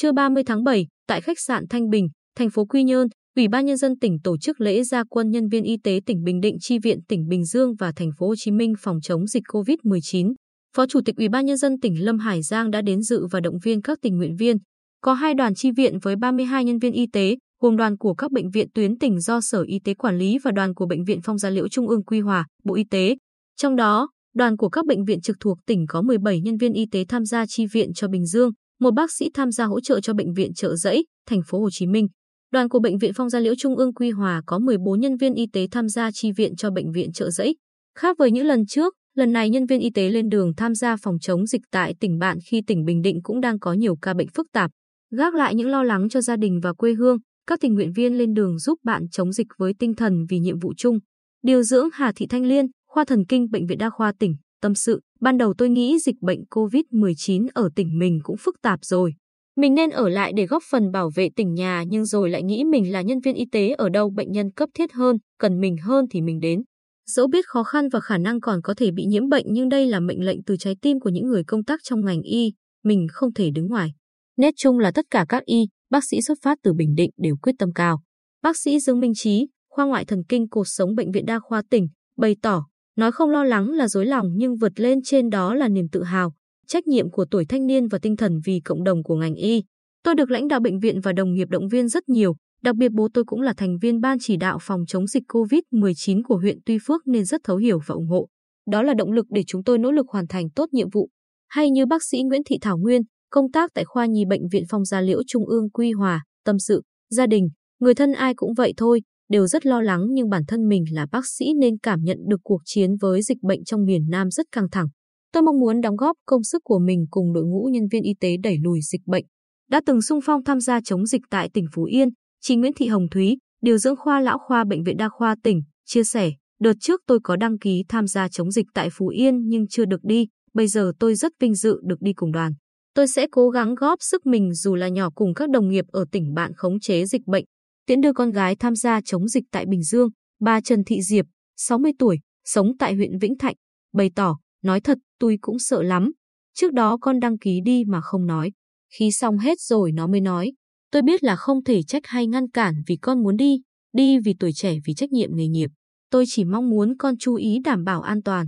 Trưa 30 tháng 7, tại khách sạn Thanh Bình, thành phố Quy Nhơn, Ủy ban nhân dân tỉnh tổ chức lễ gia quân nhân viên y tế tỉnh Bình Định chi viện tỉnh Bình Dương và thành phố Hồ Chí Minh phòng chống dịch COVID-19. Phó Chủ tịch Ủy ban nhân dân tỉnh Lâm Hải Giang đã đến dự và động viên các tình nguyện viên. Có hai đoàn chi viện với 32 nhân viên y tế, gồm đoàn của các bệnh viện tuyến tỉnh do Sở Y tế quản lý và đoàn của Bệnh viện Phong Gia Liễu Trung ương Quy Hòa, Bộ Y tế. Trong đó, đoàn của các bệnh viện trực thuộc tỉnh có 17 nhân viên y tế tham gia chi viện cho Bình Dương, một bác sĩ tham gia hỗ trợ cho bệnh viện Trợ Giấy, thành phố Hồ Chí Minh. Đoàn của bệnh viện Phong Gia Liễu Trung ương Quy Hòa có 14 nhân viên y tế tham gia chi viện cho bệnh viện Trợ Giấy. Khác với những lần trước, lần này nhân viên y tế lên đường tham gia phòng chống dịch tại tỉnh bạn khi tỉnh Bình Định cũng đang có nhiều ca bệnh phức tạp. Gác lại những lo lắng cho gia đình và quê hương, các tình nguyện viên lên đường giúp bạn chống dịch với tinh thần vì nhiệm vụ chung. Điều dưỡng Hà Thị Thanh Liên, khoa thần kinh bệnh viện đa khoa tỉnh, tâm sự, ban đầu tôi nghĩ dịch bệnh COVID-19 ở tỉnh mình cũng phức tạp rồi. Mình nên ở lại để góp phần bảo vệ tỉnh nhà nhưng rồi lại nghĩ mình là nhân viên y tế ở đâu bệnh nhân cấp thiết hơn, cần mình hơn thì mình đến. Dẫu biết khó khăn và khả năng còn có thể bị nhiễm bệnh nhưng đây là mệnh lệnh từ trái tim của những người công tác trong ngành y, mình không thể đứng ngoài. Nét chung là tất cả các y, bác sĩ xuất phát từ Bình Định đều quyết tâm cao. Bác sĩ Dương Minh Trí, khoa ngoại thần kinh cột sống bệnh viện đa khoa tỉnh, bày tỏ, nói không lo lắng là dối lòng nhưng vượt lên trên đó là niềm tự hào, trách nhiệm của tuổi thanh niên và tinh thần vì cộng đồng của ngành y. Tôi được lãnh đạo bệnh viện và đồng nghiệp động viên rất nhiều, đặc biệt bố tôi cũng là thành viên ban chỉ đạo phòng chống dịch COVID-19 của huyện Tuy Phước nên rất thấu hiểu và ủng hộ. Đó là động lực để chúng tôi nỗ lực hoàn thành tốt nhiệm vụ. Hay như bác sĩ Nguyễn Thị Thảo Nguyên, công tác tại khoa nhi bệnh viện Phong Gia Liễu Trung ương Quy Hòa, tâm sự, gia đình, người thân ai cũng vậy thôi, đều rất lo lắng nhưng bản thân mình là bác sĩ nên cảm nhận được cuộc chiến với dịch bệnh trong miền Nam rất căng thẳng. Tôi mong muốn đóng góp công sức của mình cùng đội ngũ nhân viên y tế đẩy lùi dịch bệnh. Đã từng sung phong tham gia chống dịch tại tỉnh Phú Yên, chị Nguyễn Thị Hồng Thúy, điều dưỡng khoa lão khoa bệnh viện đa khoa tỉnh, chia sẻ, đợt trước tôi có đăng ký tham gia chống dịch tại Phú Yên nhưng chưa được đi, bây giờ tôi rất vinh dự được đi cùng đoàn. Tôi sẽ cố gắng góp sức mình dù là nhỏ cùng các đồng nghiệp ở tỉnh bạn khống chế dịch bệnh. Tiễn đưa con gái tham gia chống dịch tại Bình Dương, bà Trần Thị Diệp, 60 tuổi, sống tại huyện Vĩnh Thạnh, bày tỏ, nói thật, tôi cũng sợ lắm. Trước đó con đăng ký đi mà không nói. Khi xong hết rồi nó mới nói. Tôi biết là không thể trách hay ngăn cản vì con muốn đi, đi vì tuổi trẻ vì trách nhiệm nghề nghiệp. Tôi chỉ mong muốn con chú ý đảm bảo an toàn.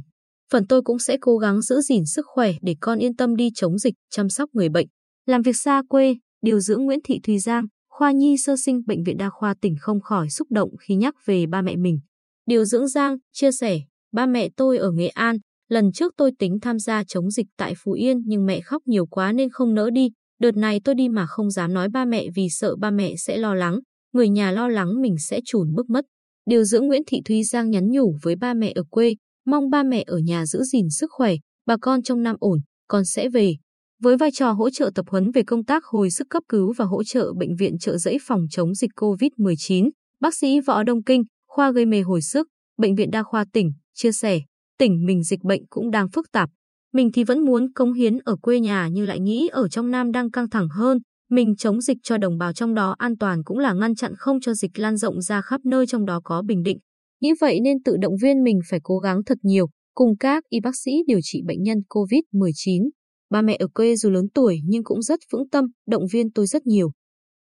Phần tôi cũng sẽ cố gắng giữ gìn sức khỏe để con yên tâm đi chống dịch, chăm sóc người bệnh. Làm việc xa quê, điều dưỡng Nguyễn Thị Thùy Giang, khoa nhi sơ sinh Bệnh viện Đa khoa tỉnh không khỏi xúc động khi nhắc về ba mẹ mình. Điều dưỡng Giang chia sẻ, ba mẹ tôi ở Nghệ An, lần trước tôi tính tham gia chống dịch tại Phú Yên nhưng mẹ khóc nhiều quá nên không nỡ đi. Đợt này tôi đi mà không dám nói ba mẹ vì sợ ba mẹ sẽ lo lắng, người nhà lo lắng mình sẽ chùn bước mất. Điều dưỡng Nguyễn Thị Thúy Giang nhắn nhủ với ba mẹ ở quê, mong ba mẹ ở nhà giữ gìn sức khỏe, bà con trong năm ổn, con sẽ về. Với vai trò hỗ trợ tập huấn về công tác hồi sức cấp cứu và hỗ trợ bệnh viện trợ giấy phòng chống dịch COVID-19, bác sĩ Võ Đông Kinh, khoa gây mê hồi sức, bệnh viện đa khoa tỉnh, chia sẻ, tỉnh mình dịch bệnh cũng đang phức tạp. Mình thì vẫn muốn cống hiến ở quê nhà nhưng lại nghĩ ở trong Nam đang căng thẳng hơn, mình chống dịch cho đồng bào trong đó an toàn cũng là ngăn chặn không cho dịch lan rộng ra khắp nơi trong đó có Bình Định. Nghĩ vậy nên tự động viên mình phải cố gắng thật nhiều, cùng các y bác sĩ điều trị bệnh nhân COVID-19. Ba mẹ ở quê dù lớn tuổi nhưng cũng rất vững tâm, động viên tôi rất nhiều.